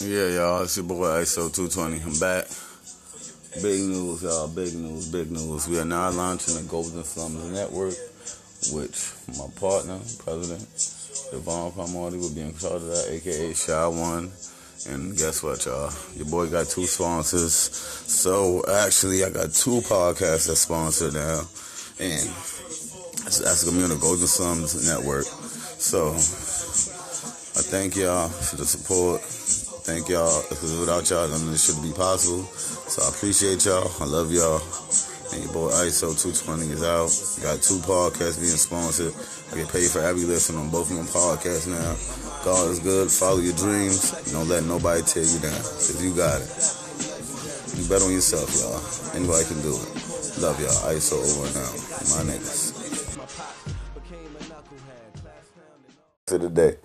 Yeah, y'all, it's your boy ISO220. I'm back. Big news, y'all. Big news, big news. We are now launching the Golden Slums Network, which my partner, President Devon Cromartie, will be in charge of that, aka Shy One. And guess what, y'all? Your boy got two sponsors. So actually, I got two podcasts that sponsor now, and that's gonna be on the Golden Slums Network. So I thank y'all for the support. Thank y'all, because without y'all, none of this shouldn't be possible. So I appreciate y'all. I love y'all. And your boy ISO 220 is out. Got two podcasts being sponsored. I get paid for every listen on both of my podcasts now. God is good. Follow your dreams. Don't let nobody tear you down. Because you got it. You bet on yourself, y'all. Anybody can do it. Love y'all. ISO over and out. My niggas. To the day.